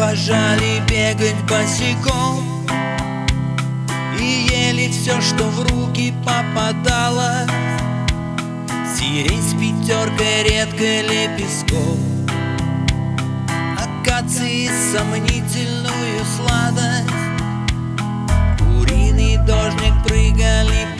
обожали бегать босиком. И ели все, что в руки попадало. Сирень с пятеркой редко лепестков Акации сомнительную сладость. Куриный дождик прыгали по